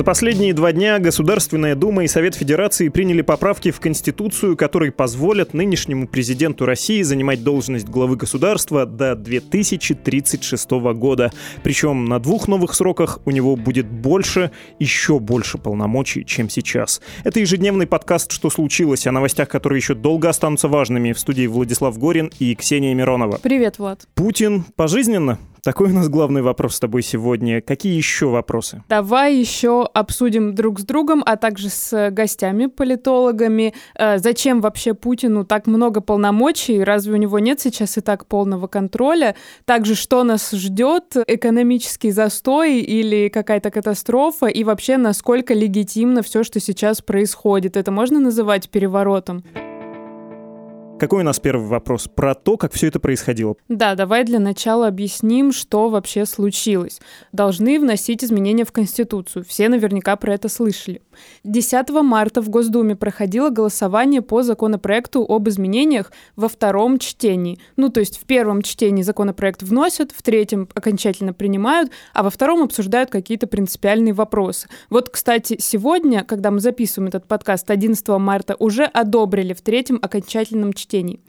За последние два дня Государственная Дума и Совет Федерации приняли поправки в Конституцию, которые позволят нынешнему президенту России занимать должность главы государства до 2036 года. Причем на двух новых сроках у него будет больше, еще больше полномочий, чем сейчас. Это ежедневный подкаст «Что случилось?» о новостях, которые еще долго останутся важными. В студии Владислав Горин и Ксения Миронова. Привет, Влад. Путин пожизненно? Такой у нас главный вопрос с тобой сегодня. Какие еще вопросы? Давай еще обсудим друг с другом, а также с гостями, политологами, э, зачем вообще Путину так много полномочий, разве у него нет сейчас и так полного контроля? Также, что нас ждет, экономический застой или какая-то катастрофа, и вообще, насколько легитимно все, что сейчас происходит. Это можно называть переворотом? Какой у нас первый вопрос? Про то, как все это происходило. Да, давай для начала объясним, что вообще случилось. Должны вносить изменения в Конституцию. Все наверняка про это слышали. 10 марта в Госдуме проходило голосование по законопроекту об изменениях во втором чтении. Ну, то есть в первом чтении законопроект вносят, в третьем окончательно принимают, а во втором обсуждают какие-то принципиальные вопросы. Вот, кстати, сегодня, когда мы записываем этот подкаст 11 марта, уже одобрили в третьем окончательном чтении чтений.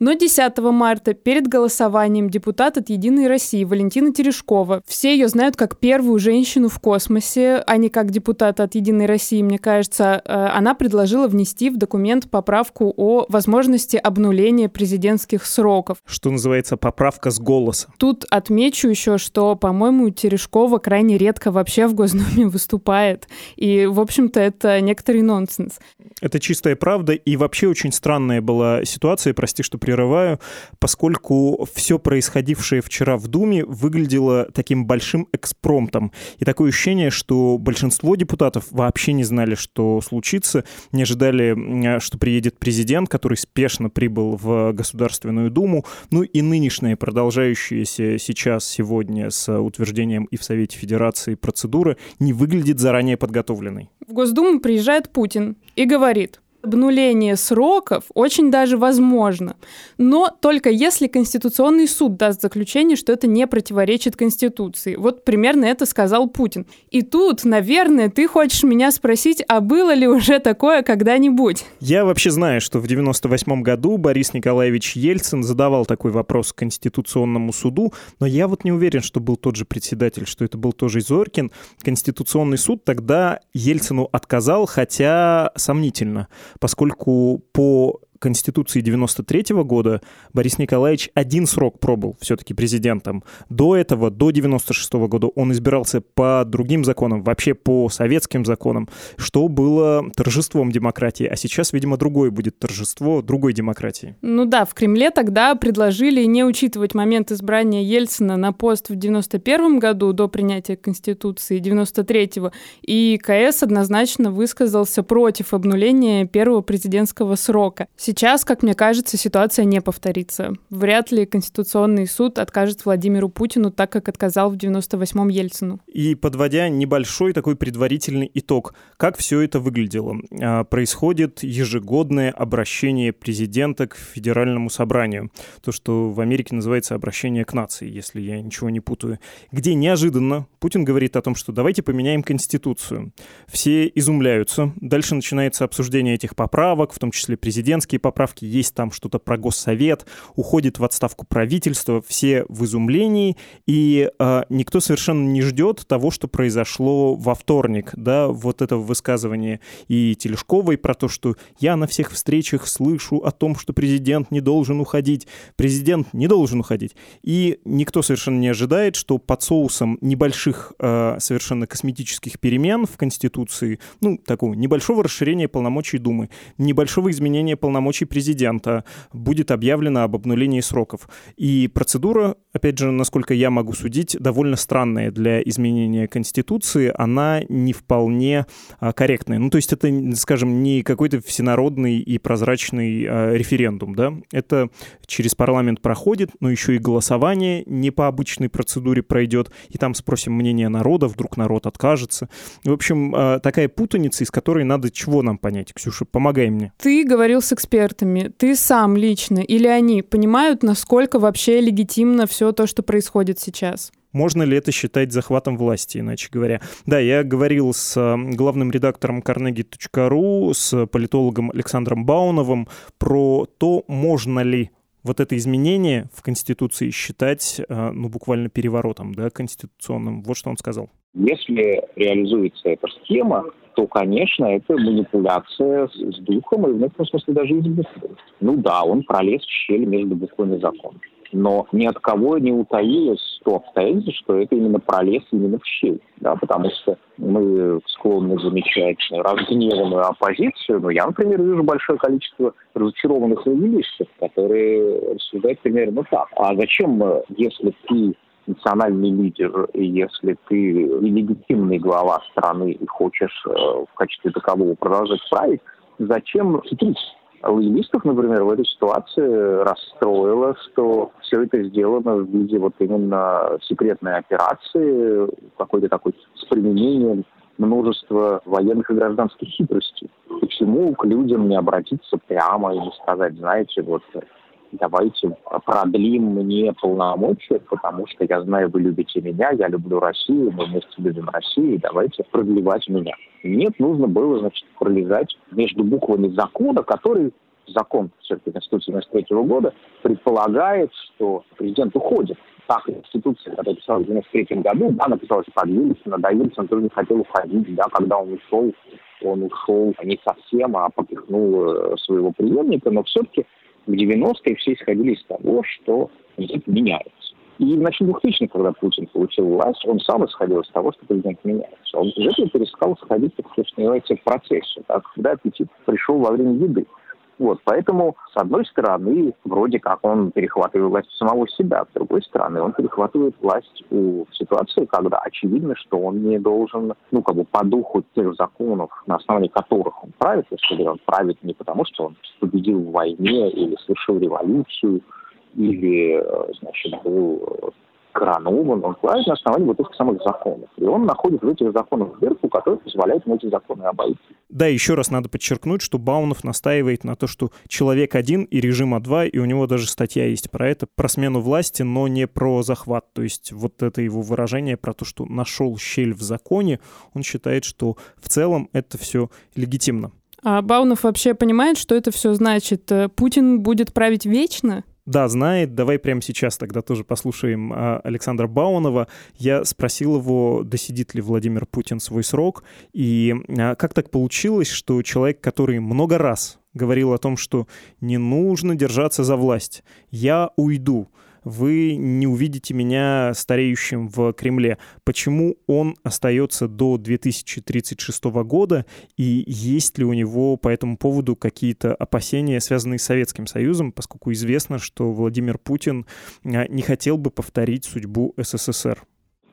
Но 10 марта перед голосованием депутат от «Единой России» Валентина Терешкова, все ее знают как первую женщину в космосе, а не как депутат от «Единой России», мне кажется, э, она предложила внести в документ поправку о возможности обнуления президентских сроков. Что называется поправка с голоса. Тут отмечу еще, что, по-моему, Терешкова крайне редко вообще в Госдуме выступает. И, в общем-то, это некоторый нонсенс. Это чистая правда, и вообще очень странная была ситуация ситуации, прости, что прерываю, поскольку все происходившее вчера в Думе выглядело таким большим экспромтом. И такое ощущение, что большинство депутатов вообще не знали, что случится, не ожидали, что приедет президент, который спешно прибыл в Государственную Думу. Ну и нынешняя продолжающаяся сейчас, сегодня, с утверждением и в Совете Федерации процедура не выглядит заранее подготовленной. В Госдуму приезжает Путин и говорит, обнуление сроков очень даже возможно, но только если Конституционный суд даст заключение, что это не противоречит Конституции. Вот примерно это сказал Путин. И тут, наверное, ты хочешь меня спросить, а было ли уже такое когда-нибудь? Я вообще знаю, что в 98 году Борис Николаевич Ельцин задавал такой вопрос Конституционному суду, но я вот не уверен, что был тот же председатель, что это был тоже Зоркин. Конституционный суд тогда Ельцину отказал, хотя сомнительно поскольку по Конституции 93 года Борис Николаевич один срок пробыл все-таки президентом. До этого, до 96 года, он избирался по другим законам, вообще по советским законам, что было торжеством демократии. А сейчас, видимо, другое будет торжество другой демократии. Ну да, в Кремле тогда предложили не учитывать момент избрания Ельцина на пост в 91 году до принятия Конституции 93-го. И КС однозначно высказался против обнуления первого президентского срока. Сейчас, как мне кажется, ситуация не повторится. Вряд ли Конституционный суд откажет Владимиру Путину так, как отказал в 98-м Ельцину. И подводя небольшой такой предварительный итог, как все это выглядело? А, происходит ежегодное обращение президента к федеральному собранию. То, что в Америке называется обращение к нации, если я ничего не путаю. Где неожиданно Путин говорит о том, что давайте поменяем Конституцию. Все изумляются. Дальше начинается обсуждение этих поправок, в том числе президентские поправки, есть там что-то про госсовет, уходит в отставку правительство, все в изумлении, и э, никто совершенно не ждет того, что произошло во вторник, да, вот это высказывание и Телешковой про то, что я на всех встречах слышу о том, что президент не должен уходить, президент не должен уходить, и никто совершенно не ожидает, что под соусом небольших э, совершенно косметических перемен в Конституции, ну, такого небольшого расширения полномочий Думы, небольшого изменения полномочий полномочий президента, будет объявлено об обнулении сроков. И процедура, опять же, насколько я могу судить, довольно странная для изменения Конституции, она не вполне а, корректная. Ну, то есть это, скажем, не какой-то всенародный и прозрачный а, референдум, да, это через парламент проходит, но еще и голосование не по обычной процедуре пройдет, и там спросим мнение народа, вдруг народ откажется. В общем, а, такая путаница, из которой надо чего нам понять? Ксюша, помогай мне. Ты говорил с экспертом экспертами, ты сам лично или они понимают, насколько вообще легитимно все то, что происходит сейчас? Можно ли это считать захватом власти, иначе говоря? Да, я говорил с главным редактором Carnegie.ru, с политологом Александром Бауновым про то, можно ли вот это изменение в Конституции считать, э, ну, буквально переворотом, да, конституционным. Вот что он сказал. Если реализуется эта схема, то, конечно, это манипуляция с духом и в некотором смысле даже из буквы. Ну да, он пролез в щель между буквами закона. Но ни от кого не утаилось то обстоятельство, что это именно пролез именно в щель. Да, потому что мы склонны замечать разгневанную оппозицию. Но я, например, вижу большое количество разочарованных лоялистов, которые рассуждают примерно так. А зачем, если ты национальный лидер, и если ты легитимный глава страны и хочешь э, в качестве такового продолжать править, зачем хитрить? лоялистов, например, в этой ситуации расстроило, что все это сделано в виде вот именно секретной операции, какой-то такой с применением множества военных и гражданских хитростей. Почему к людям не обратиться прямо и не сказать, знаете, вот давайте продлим мне полномочия, потому что я знаю, вы любите меня, я люблю Россию, мы вместе любим Россию, давайте продлевать меня. Нет, нужно было, значит, пролезать между буквами закона, который закон все-таки Конституции 93 года предполагает, что президент уходит. Так Конституция, которая писалась в 93 году, да, написалась под Ельцина, да, Ельцин тоже не хотел уходить, да, когда он ушел, он ушел не совсем, а попихнул э, своего преемника, но все-таки в 90-е все исходили из того, что президент меняется. И в начале 2000 когда Путин получил власть, он сам исходил из того, что президент меняется. Он из этого перестал сходить, так сказать, называется, в процессе. Так, когда аппетит пришел во время еды. Вот, поэтому, с одной стороны, вроде как он перехватывает власть у самого себя, с другой стороны, он перехватывает власть у ситуации, когда очевидно, что он не должен, ну, как бы по духу тех законов, на основании которых он правит, если он правит не потому, что он победил в войне или совершил революцию, или, э, значит, был коронован, он правит на основании вот этих самых законов. И он находит в этих законах дырку, которая позволяет ему эти законы обойти. Да, еще раз надо подчеркнуть, что Баунов настаивает на то, что человек один и режима два, и у него даже статья есть про это, про смену власти, но не про захват. То есть вот это его выражение про то, что нашел щель в законе, он считает, что в целом это все легитимно. А Баунов вообще понимает, что это все значит? Э, Путин будет править вечно? Да, знает. Давай прямо сейчас тогда тоже послушаем а, Александра Баунова. Я спросил его, досидит ли Владимир Путин свой срок, и а, как так получилось, что человек, который много раз говорил о том, что не нужно держаться за власть, я уйду, вы не увидите меня стареющим в Кремле. Почему он остается до 2036 года, и есть ли у него по этому поводу какие-то опасения, связанные с Советским Союзом, поскольку известно, что Владимир Путин а, не хотел бы повторить судьбу СССР?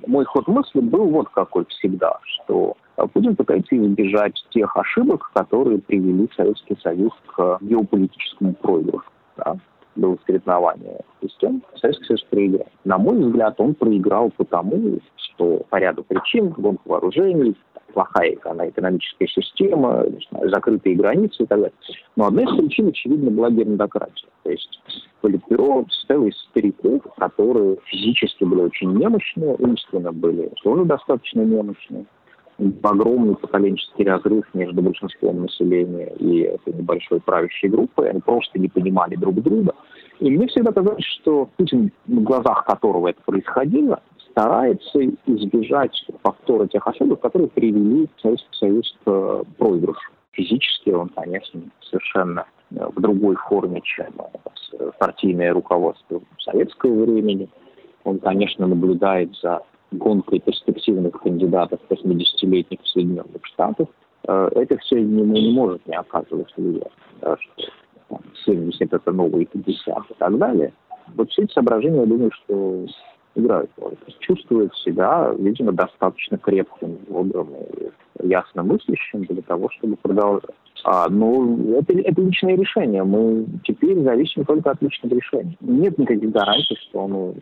Мой ход мысли был вот какой всегда, что Путин пытается избежать тех ошибок, которые привели Советский Союз к геополитическому проигрышу. Да было соревнование систем, Советский Союз проиграл. На мой взгляд, он проиграл потому, что по ряду причин, гонка вооружений, плохая экономическая система, знаю, закрытые границы и так далее. Но одна из причин, очевидно, была гермодократия. То есть Политбюро состояло из стариков, которые физически были очень немощные, умственно были тоже достаточно немощные огромный поколенческий разрыв между большинством населения и этой небольшой правящей группой. Они просто не понимали друг друга. И мне всегда казалось, что Путин, в глазах которого это происходило, старается избежать повтора тех ошибок, которые привели Советский Союз к проигрышу. Физически он, конечно, совершенно в другой форме, чем партийное руководство советского времени. Он, конечно, наблюдает за гонкой перспективных кандидатов 80-летних в Соединенных Штатах, э, это все не, не может не оказывать влияния. Да, что там, 70 это новые 50 и так далее. Вот все эти соображения, я думаю, что играют роль. Чувствует себя, видимо, достаточно крепким, бодрым и ясно мыслящим для того, чтобы продолжать. А, ну, это, это личное решение. Мы теперь зависим только от личного решения. Нет никаких гарантий, что оно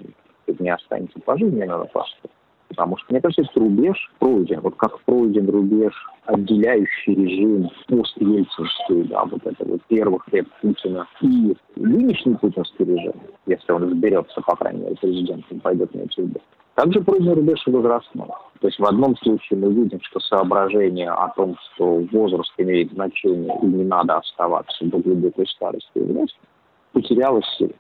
не останется пожизненно на паспорт Потому что, мне кажется, этот рубеж пройден. Вот как пройден рубеж, отделяющий режим постельцинский, да, вот это вот первых лет Путина и нынешний путинский режим, если он изберется, по крайней мере, президентом, пойдет на эти выборы. Также пройден рубеж возрастной. То есть в одном случае мы видим, что соображение о том, что возраст имеет значение и не надо оставаться до глубокой старости власти, потерялось силу.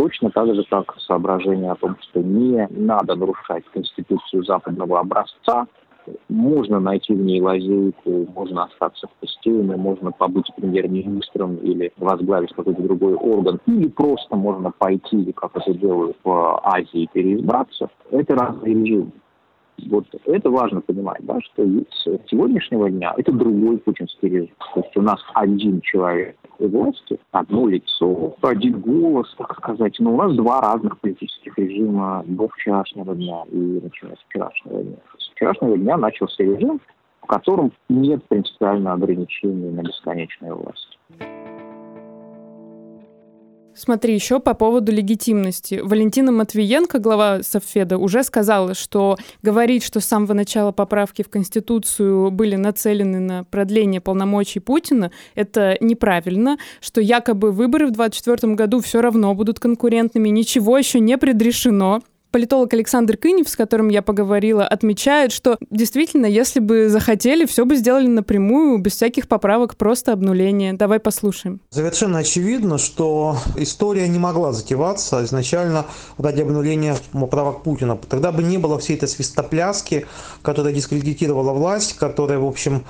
Точно так же, как соображение о том, что не надо нарушать Конституцию западного образца, можно найти в ней лазейку, можно остаться в постели, можно побыть премьер-министром или возглавить какой-то другой орган, или просто можно пойти, как это делают в Азии, переизбраться. Это разные режимы. Вот это важно понимать, да, что с сегодняшнего дня это другой путинский режим. То есть у нас один человек у власти, одно лицо, один голос, так сказать. Но у нас два разных политических режима до вчерашнего дня и начиная с вчерашнего дня. С вчерашнего дня начался режим, в котором нет принципиального ограничения на бесконечную власть. Смотри, еще по поводу легитимности. Валентина Матвиенко, глава Совфеда, уже сказала, что говорить, что с самого начала поправки в Конституцию были нацелены на продление полномочий Путина, это неправильно, что якобы выборы в 2024 году все равно будут конкурентными, ничего еще не предрешено. Политолог Александр Кынев, с которым я поговорила, отмечает, что действительно, если бы захотели, все бы сделали напрямую, без всяких поправок, просто обнуление. Давай послушаем. Совершенно очевидно, что история не могла затеваться изначально ради обнуления поправок Путина. Тогда бы не было всей этой свистопляски, которая дискредитировала власть, которая, в общем,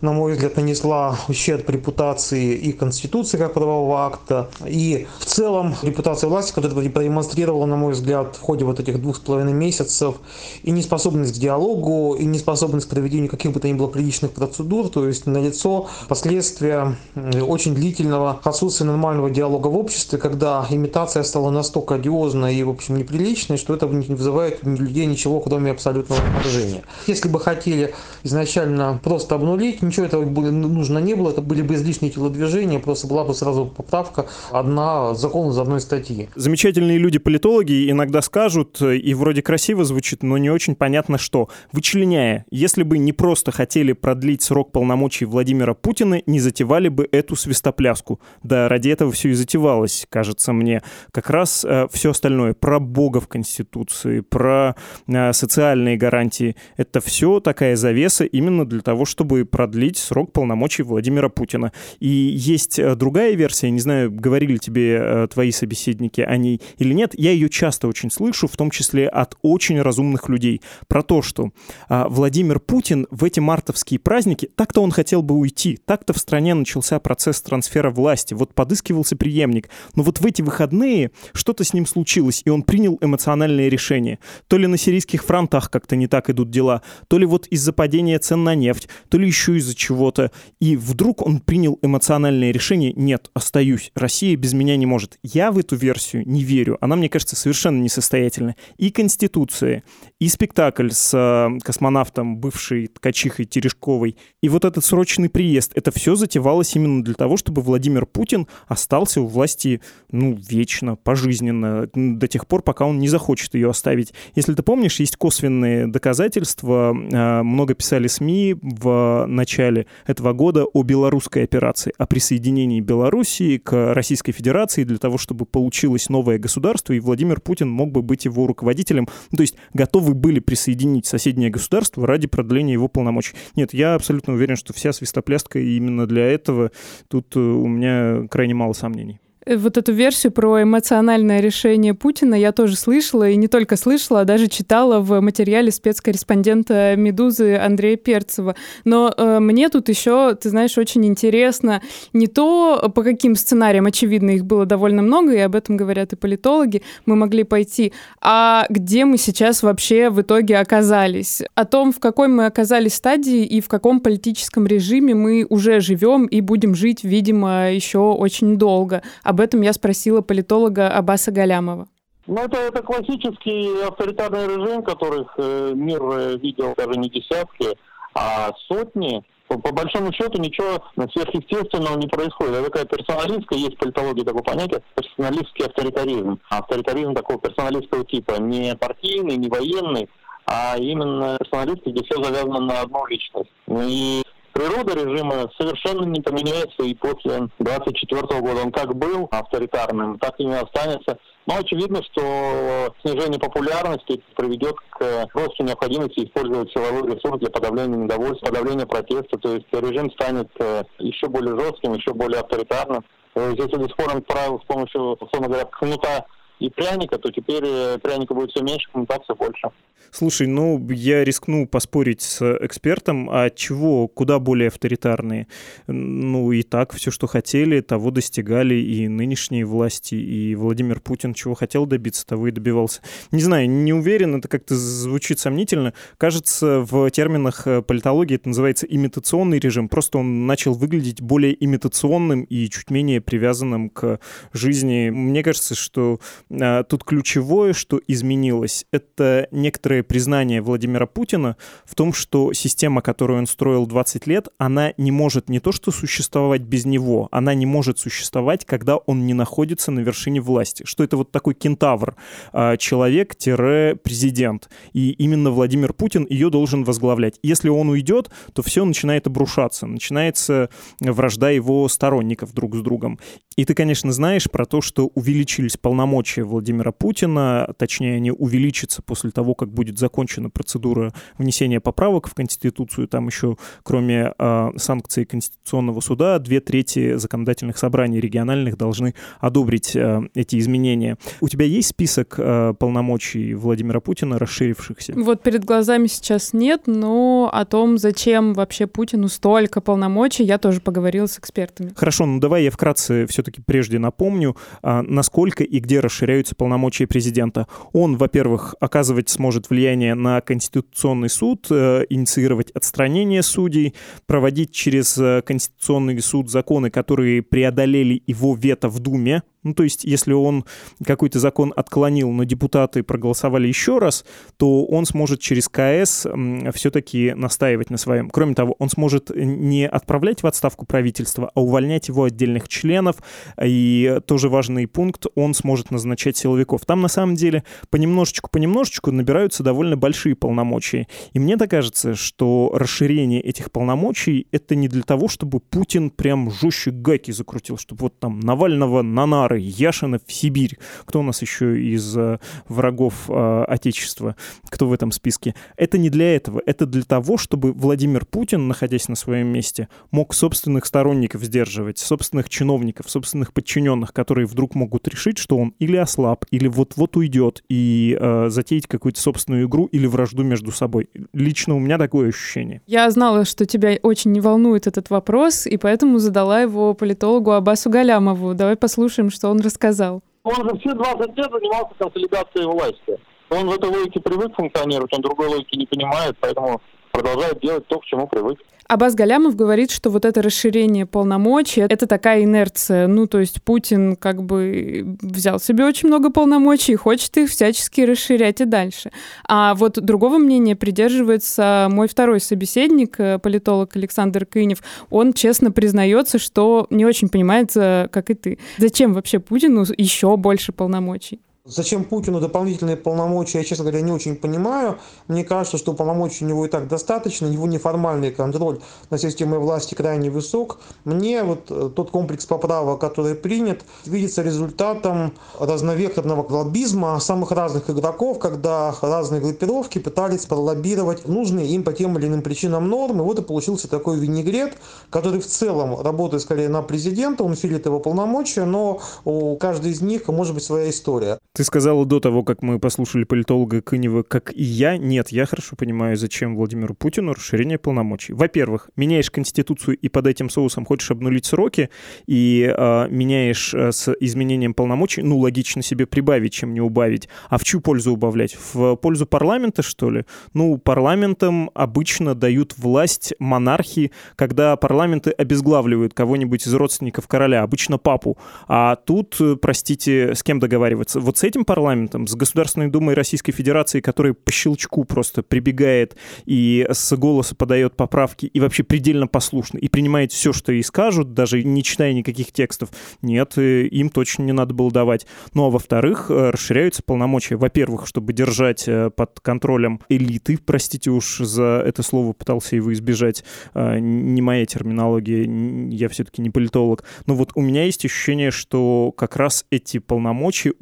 на мой взгляд, нанесла ущерб репутации и Конституции как правового акта, и в целом репутации власти, которая продемонстрировала, на мой взгляд, в ходе вот этих двух с половиной месяцев и неспособность к диалогу, и неспособность к проведению каких бы то ни было приличных процедур, то есть налицо последствия очень длительного отсутствия нормального диалога в обществе, когда имитация стала настолько одиозной и, в общем, неприличной, что это не вызывает у людей ничего, кроме абсолютного напряжения. Если бы хотели изначально просто обнулить, ничего этого нужно не было, это были бы излишние телодвижения, просто была бы сразу поправка одна закон из одной статьи. Замечательные люди-политологи иногда скажут, и вроде красиво звучит, но не очень понятно что. Вычленяя, если бы не просто хотели продлить срок полномочий Владимира Путина, не затевали бы эту свистопляску. Да, ради этого все и затевалось, кажется мне. Как раз э, все остальное про Бога в Конституции, про э, социальные гарантии, это все такая завеса именно для того, чтобы продлить продлить срок полномочий Владимира Путина. И есть э, другая версия, не знаю, говорили тебе э, твои собеседники о ней или нет, я ее часто очень слышу, в том числе от очень разумных людей, про то, что а, Владимир Путин в эти мартовские праздники, так-то он хотел бы уйти, так-то в стране начался процесс трансфера власти, вот подыскивался преемник, но вот в эти выходные что-то с ним случилось, и он принял эмоциональное решение. То ли на сирийских фронтах как-то не так идут дела, то ли вот из-за падения цен на нефть, то ли еще из из-за чего-то, и вдруг он принял эмоциональное решение «нет, остаюсь, Россия без меня не может». Я в эту версию не верю, она, мне кажется, совершенно несостоятельна. И Конституция, и спектакль с э, космонавтом, бывшей ткачихой Терешковой, и вот этот срочный приезд, это все затевалось именно для того, чтобы Владимир Путин остался у власти, ну, вечно, пожизненно, до тех пор, пока он не захочет ее оставить. Если ты помнишь, есть косвенные доказательства, э, много писали СМИ в начале начале этого года о белорусской операции, о присоединении Белоруссии к Российской Федерации для того, чтобы получилось новое государство, и Владимир Путин мог бы быть его руководителем. То есть готовы были присоединить соседнее государство ради продления его полномочий. Нет, я абсолютно уверен, что вся свистопляска именно для этого. Тут э, у меня крайне мало сомнений. Вот эту версию про эмоциональное решение Путина я тоже слышала, и не только слышала, а даже читала в материале спецкорреспондента «Медузы» Андрея Перцева. Но э, мне тут еще, ты знаешь, очень интересно не то, по каким сценариям, очевидно, их было довольно много, и об этом говорят и политологи, мы могли пойти, а где мы сейчас вообще в итоге оказались. О том, в какой мы оказались стадии и в каком политическом режиме мы уже живем и будем жить, видимо, еще очень долго. Об этом я спросила политолога Аббаса Галямова. Ну, это, это классический авторитарный режим, которых э, мир э, видел даже не десятки, а сотни. По, по большому счету ничего сверхъестественного не происходит. Это такая персоналистская, есть в политологии такое понятие, персоналистский авторитаризм. Авторитаризм такого персоналистского типа, не партийный, не военный, а именно персоналисты, где все завязано на одну личность. И природа режима совершенно не поменяется и после 24 года. Он как был авторитарным, так и не останется. Но очевидно, что снижение популярности приведет к росту необходимости использовать силовой ресурс для подавления недовольства, подавления протеста. То есть режим станет э, еще более жестким, еще более авторитарным. Э, здесь до сих пор он правил с помощью, условно говоря, кнута и пряника, то теперь э, пряника будет все меньше, все больше. Слушай, ну, я рискну поспорить с экспертом, а чего куда более авторитарные? Ну, и так все, что хотели, того достигали и нынешние власти, и Владимир Путин чего хотел добиться, того и добивался. Не знаю, не уверен, это как-то звучит сомнительно. Кажется, в терминах э, политологии это называется имитационный режим, просто он начал выглядеть более имитационным и чуть менее привязанным к жизни. Мне кажется, что тут ключевое, что изменилось, это некоторое признание Владимира Путина в том, что система, которую он строил 20 лет, она не может не то что существовать без него, она не может существовать, когда он не находится на вершине власти. Что это вот такой кентавр, а, человек-президент. И именно Владимир Путин ее должен возглавлять. Если он уйдет, то все начинает обрушаться, начинается вражда его сторонников друг с другом. И ты, конечно, знаешь про то, что увеличились полномочия Владимира Путина, точнее, они увеличатся после того, как будет закончена процедура внесения поправок в Конституцию. Там еще, кроме э, санкций Конституционного суда, две трети законодательных собраний региональных должны одобрить э, эти изменения. У тебя есть список э, полномочий Владимира Путина, расширившихся? Вот перед глазами сейчас нет, но о том, зачем вообще Путину столько полномочий, я тоже поговорила с экспертами. Хорошо, ну давай я вкратце все все-таки прежде напомню, насколько и где расширяются полномочия президента. Он, во-первых, оказывать сможет влияние на Конституционный суд, э, инициировать отстранение судей, проводить через э, Конституционный суд законы, которые преодолели его вето в Думе, ну, то есть, если он какой-то закон отклонил, но депутаты проголосовали еще раз, то он сможет через КС все-таки настаивать на своем. Кроме того, он сможет не отправлять в отставку правительства, а увольнять его отдельных членов. И тоже важный пункт, он сможет назначать силовиков. Там, на самом деле, понемножечку-понемножечку набираются довольно большие полномочия. И мне так кажется, что расширение этих полномочий — это не для того, чтобы Путин прям жестче гайки закрутил, чтобы вот там Навального на нары Самары, Яшина в Сибирь. Кто у нас еще из э, врагов э, Отечества? Кто в этом списке? Это не для этого. Это для того, чтобы Владимир Путин, находясь на своем месте, мог собственных сторонников сдерживать, собственных чиновников, собственных подчиненных, которые вдруг могут решить, что он или ослаб, или вот-вот уйдет и э, затеять какую-то собственную игру или вражду между собой. Лично у меня такое ощущение. Я знала, что тебя очень не волнует этот вопрос, и поэтому задала его политологу Абасу Галямову. Давай послушаем, что он рассказал. Он же все 20 лет занимался консолидацией власти. Он в этой логике привык функционировать, он другой логики не понимает, поэтому продолжает делать то, к чему привык. Абаз Галямов говорит, что вот это расширение полномочий — это такая инерция. Ну, то есть Путин как бы взял себе очень много полномочий и хочет их всячески расширять и дальше. А вот другого мнения придерживается мой второй собеседник, э, политолог Александр Кынев. Он честно признается, что не очень понимает, э, как и ты. Зачем вообще Путину еще больше полномочий? Зачем Путину дополнительные полномочия, я, честно говоря, не очень понимаю. Мне кажется, что полномочий у него и так достаточно, его неформальный контроль на системой власти крайне высок. Мне вот э, тот комплекс поправок, который принят, видится результатом разновекторного лоббизма самых разных игроков, когда разные группировки пытались пролоббировать нужные им по тем или иным причинам нормы. Вот и получился такой винегрет, который в целом работает скорее на президента, он филит его полномочия, но у каждой из них может быть своя история. Ты сказала до того, как мы послушали политолога Кынева, как и я. Нет, я хорошо понимаю, зачем Владимиру Путину расширение полномочий. Во-первых, меняешь Конституцию и под этим соусом хочешь обнулить сроки, и э, меняешь э, с изменением полномочий, ну, логично себе прибавить, чем не убавить. А в чью пользу убавлять? В пользу парламента, что ли? Ну, парламентам обычно дают власть монархии, когда парламенты обезглавливают кого-нибудь из родственников короля, обычно папу. А тут, э, простите, с кем договариваться? Вот с этим парламентом, с Государственной Думой Российской Федерации, которая по щелчку просто прибегает и с голоса подает поправки и вообще предельно послушно, и принимает все, что ей скажут, даже не читая никаких текстов. Нет, э, им точно не надо было давать. Ну а во-вторых, э, расширяются полномочия, во-первых, чтобы держать э, под контролем элиты, простите уж за это слово, пытался его избежать, не моя терминология, я все-таки не политолог, но вот у меня есть ощущение, что как раз эти полномочия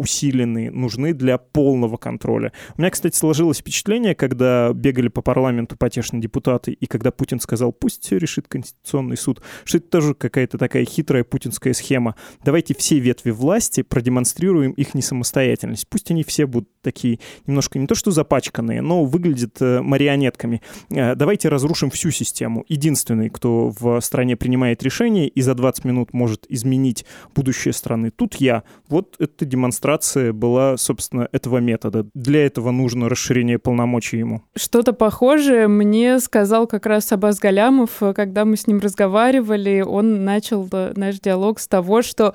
усиленные нужны для полного контроля. У меня, кстати, сложилось впечатление, когда бегали по парламенту потешные депутаты, и когда Путин сказал, пусть все решит Конституционный суд, что это тоже какая-то такая хитрая путинская схема. Давайте все ветви власти продемонстрируем их несамостоятельность. Пусть они все будут такие немножко не то что запачканные, но выглядят э, марионетками. Э, давайте разрушим всю систему. Единственный, кто в стране принимает решение и за 20 минут может изменить будущее страны, тут я. Вот эта демонстрация была, собственно, этого метода. Для этого нужно расширение полномочий ему. Что-то похожее мне сказал как раз Абаз Галямов, когда мы с ним разговаривали. Он начал э, наш диалог с того, что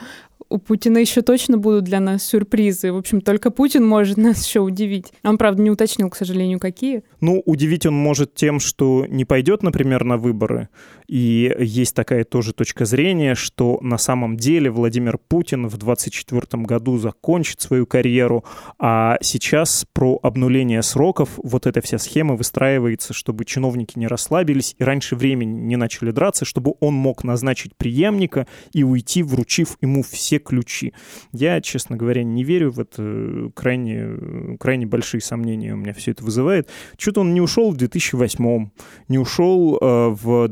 у Путина еще точно будут для нас сюрпризы. В общем, только Путин может нас еще удивить. Он, правда, не уточнил, к сожалению, какие. Ну, удивить он может тем, что не пойдет, например, на выборы. И есть такая тоже точка зрения, что на самом деле Владимир Путин в 2024 году закончит свою карьеру, а сейчас про обнуление сроков вот эта вся схема выстраивается, чтобы чиновники не расслабились и раньше времени не начали драться, чтобы он мог назначить преемника и уйти, вручив ему все ключи. Я, честно говоря, не верю в это. Крайне, крайне большие сомнения у меня все это вызывает. Что-то он не ушел в 2008, не ушел э, в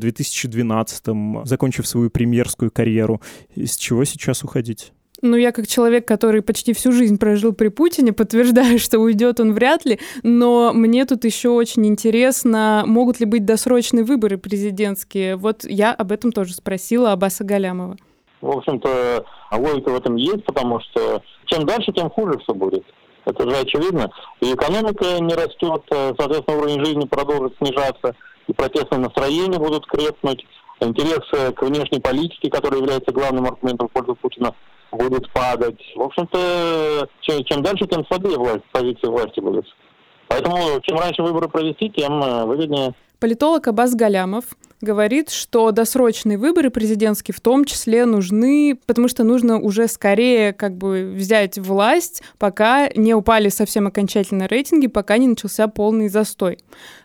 2012, закончив свою премьерскую карьеру. Из чего сейчас уходить? Ну, я как человек, который почти всю жизнь прожил при Путине, подтверждаю, что уйдет он вряд ли, но мне тут еще очень интересно, могут ли быть досрочные выборы президентские. Вот я об этом тоже спросила Аббаса Галямова. В общем-то, логика в этом есть, потому что чем дальше, тем хуже все будет. Это же очевидно. И экономика не растет, э, соответственно, уровень жизни продолжит снижаться, и протестные настроения будут крепнуть, интерес к внешней политике, которая является главным аргументом в пользу Путина, будет падать. В общем-то, чем, чем дальше, тем слабее власть, позиции власти будет. Поэтому чем раньше выборы провести, тем э, выгоднее. Политолог Абаз Галямов говорит, что досрочные выборы президентские в том числе нужны, потому что нужно уже скорее как бы взять власть, пока не упали совсем окончательно рейтинги, пока не начался полный застой.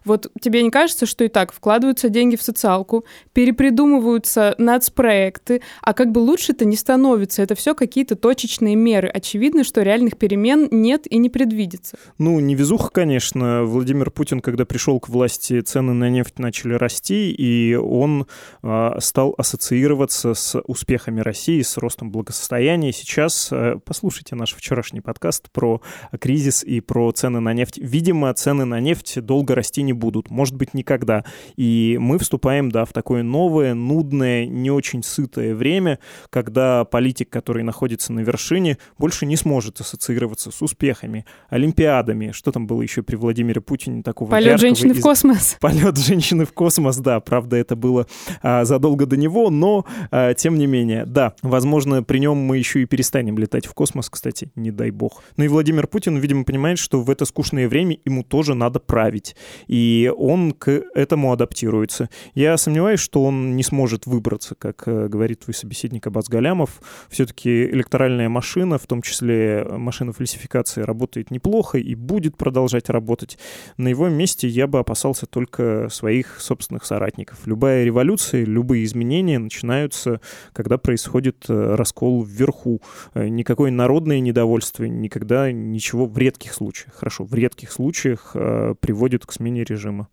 Вот тебе не кажется, что и так вкладываются деньги в социалку, перепридумываются нацпроекты, а как бы лучше-то не становится. Это все какие-то точечные меры. Очевидно, что реальных перемен нет и не предвидится. Ну, не везуха, конечно. Владимир Путин, когда пришел к власти, цены на нефть начали расти, и и он а, стал ассоциироваться с успехами России, с ростом благосостояния. Сейчас э, послушайте наш вчерашний подкаст про кризис и про цены на нефть. Видимо, цены на нефть долго расти не будут, может быть, никогда. И мы вступаем, да, в такое новое, нудное, не очень сытое время, когда политик, который находится на вершине, больше не сможет ассоциироваться с успехами, олимпиадами. Что там было еще при Владимире Путине такого Полет женщины из... в космос. Полет женщины в космос, да, правда правда, это было а, задолго до него, но а, тем не менее, да, возможно, при нем мы еще и перестанем летать в космос, кстати, не дай бог. Ну и Владимир Путин, видимо, понимает, что в это скучное время ему тоже надо править, и он к этому адаптируется. Я сомневаюсь, что он не сможет выбраться, как э, говорит твой собеседник Абаз Галямов. Все-таки электоральная машина, в том числе машина фальсификации, работает неплохо и будет продолжать работать. На его месте я бы опасался только своих собственных соратников. Любая революция, любые изменения начинаются, когда происходит э, раскол вверху. Э, никакое народное недовольство никогда ничего в редких случаях, хорошо, в редких случаях э, приводит к смене режима.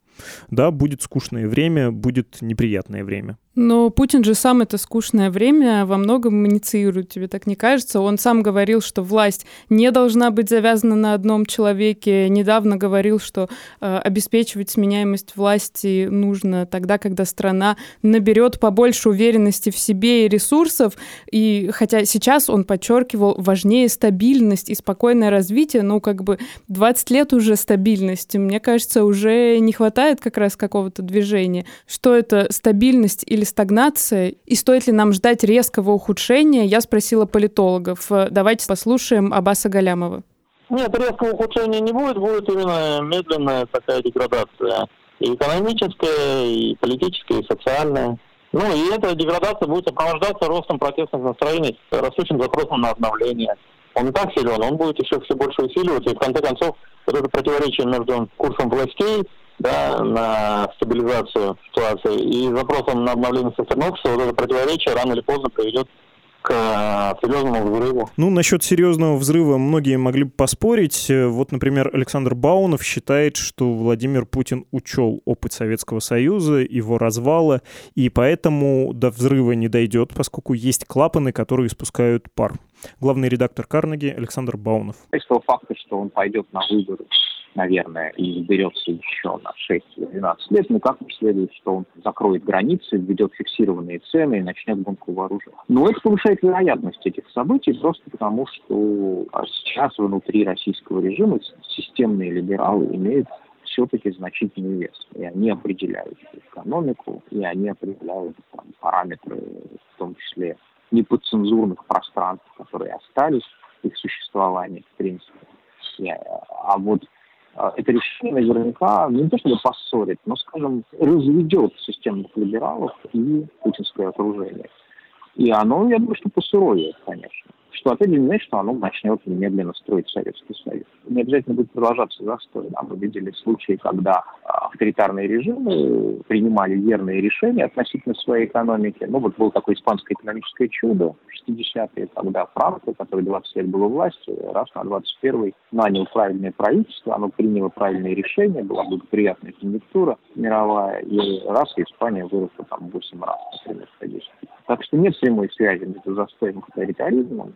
Да, будет скучное время, будет неприятное время. Но Путин же сам это скучное время во многом инициирует, тебе так не кажется? Он сам говорил, что власть не должна быть завязана на одном человеке. Недавно говорил, что э, обеспечивать сменяемость власти нужно тогда, когда страна наберет побольше уверенности в себе и ресурсов. И хотя сейчас он подчеркивал, важнее стабильность и спокойное развитие, ну как бы 20 лет уже стабильности, мне кажется, уже не хватает как раз какого-то движения. Что это стабильность или стагнация? И стоит ли нам ждать резкого ухудшения? Я спросила политологов. Давайте послушаем Аббаса Галямова. Нет, резкого ухудшения не будет, будет именно медленная такая деградация. И экономическая, и политическая, и социальная. Ну и эта деградация будет сопровождаться ростом протестных настроений, растущим запросом на обновление. Он и так силен, он будет еще все больше усиливаться, и в конце концов вот это противоречие между курсом властей да, на стабилизацию ситуации и запросом на обновление со стороны общества, вот это противоречие рано или поздно приведет к э, серьезному взрыву. Ну, насчет серьезного взрыва многие могли бы поспорить. Э, вот, например, Александр Баунов считает, что Владимир Путин учел опыт Советского Союза, его развала, и поэтому до взрыва не дойдет, поскольку есть клапаны, которые спускают пар. Главный редактор Карнеги Александр Баунов. Из того факта, что он пойдет на выборы наверное, и изберется еще на 6 или 12 лет, ну как следует, что он закроет границы, введет фиксированные цены и начнет гонку вооружений. Но это повышает вероятность этих событий просто потому, что сейчас внутри российского режима системные либералы имеют все-таки значительный вес. И они определяют экономику, и они определяют там, параметры, в том числе неподцензурных пространств, которые остались, их существования, в принципе. А вот это решение наверняка не то чтобы поссорит, но, скажем, разведет системных либералов и путинское окружение. И оно, я думаю, что посуровее, конечно что опять же не значит, что оно начнет немедленно строить Советский Союз. Не обязательно будет продолжаться застой. Да? Мы видели случаи, когда а, авторитарные режимы принимали верные решения относительно своей экономики. Ну вот было такое испанское экономическое чудо в 60-е, когда Франко, который 20 лет был у власти, раз на 21-й нанял правильное правительство, оно приняло правильные решения, была благоприятная конъюнктура мировая, и раз Испания выросла там 8 раз, например, Так что нет прямой связи между застоем и авторитаризмом.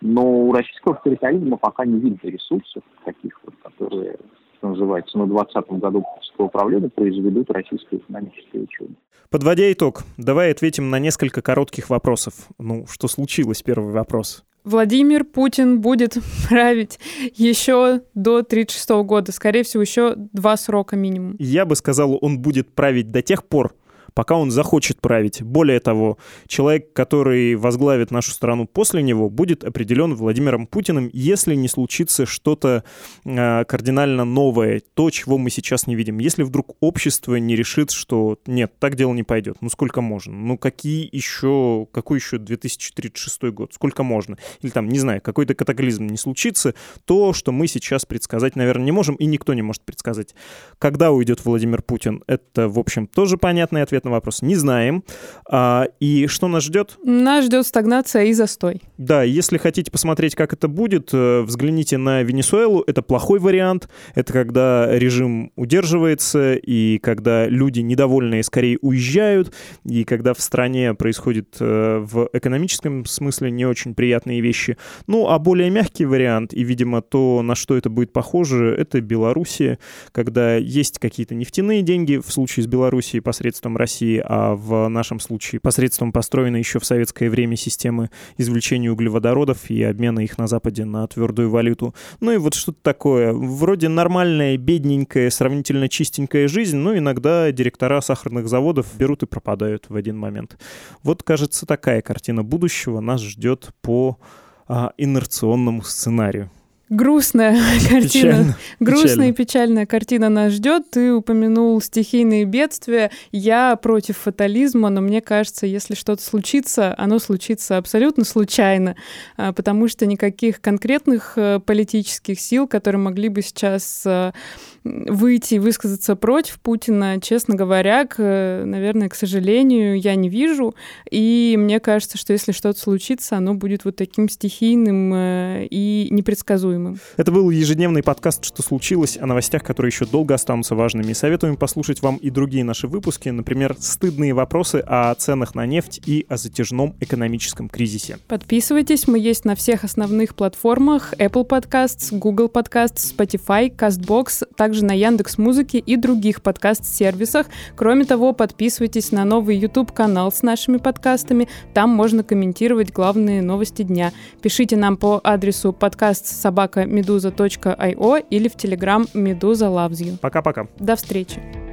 Но у российского авторитаризма пока не видно ресурсов таких вот, которые, что называется, на 2020 году путинского управления произведут российское экономическое чудо. Подводя итог, давай ответим на несколько коротких вопросов. Ну, что случилось, первый вопрос. Владимир Путин будет править еще до 1936 года, скорее всего, еще два срока минимум. Я бы сказал, он будет править до тех пор, пока он захочет править. Более того, человек, который возглавит нашу страну после него, будет определен Владимиром Путиным, если не случится что-то э, кардинально новое, то, чего мы сейчас не видим. Если вдруг общество не решит, что нет, так дело не пойдет, ну сколько можно? Ну какие еще, какой еще 2036 год? Сколько можно? Или там, не знаю, какой-то катаклизм не случится, то, что мы сейчас предсказать, наверное, не можем, и никто не может предсказать. Когда уйдет Владимир Путин, это, в общем, тоже понятный ответ на вопрос. Не знаем. А, и что нас ждет? Нас ждет стагнация и застой. Да, если хотите посмотреть, как это будет, э, взгляните на Венесуэлу. Это плохой вариант. Это когда режим удерживается, и когда люди недовольные скорее уезжают, и когда в стране происходят э, в экономическом смысле не очень приятные вещи. Ну, а более мягкий вариант, и, видимо, то, на что это будет похоже, это Белоруссия, когда есть какие-то нефтяные деньги, в случае с Белоруссией посредством России, России, а в нашем случае посредством построенной еще в советское время системы извлечения углеводородов и обмена их на Западе на твердую валюту. Ну и вот что-то такое. Вроде нормальная, бедненькая, сравнительно чистенькая жизнь, но иногда директора сахарных заводов берут и пропадают в один момент. Вот, кажется, такая картина будущего нас ждет по а, инерционному сценарию. Грустная картина. Печально. Грустная печально. и печальная картина нас ждет. Ты упомянул стихийные бедствия. Я против фатализма, но мне кажется, если что-то случится, оно случится абсолютно случайно, а, потому что никаких конкретных э, политических сил, которые могли бы сейчас э, выйти и высказаться против Путина, честно говоря, к, наверное, к сожалению, я не вижу. И мне кажется, что если что-то случится, оно будет вот таким стихийным э, и непредсказуемым. Это был ежедневный подкаст «Что случилось?» о новостях, которые еще долго останутся важными. Советуем послушать вам и другие наши выпуски, например, «Стыдные вопросы о ценах на нефть и о затяжном экономическом кризисе». Подписывайтесь, мы есть на всех основных платформах Apple Podcasts, Google Podcasts, Spotify, CastBox, также также на Яндекс Музыке и других подкаст-сервисах. Кроме того, подписывайтесь на новый YouTube-канал с нашими подкастами. Там можно комментировать главные новости дня. Пишите нам по адресу подкаст собака медуза.io или в Telegram Медуза Loves You. Пока-пока. До встречи.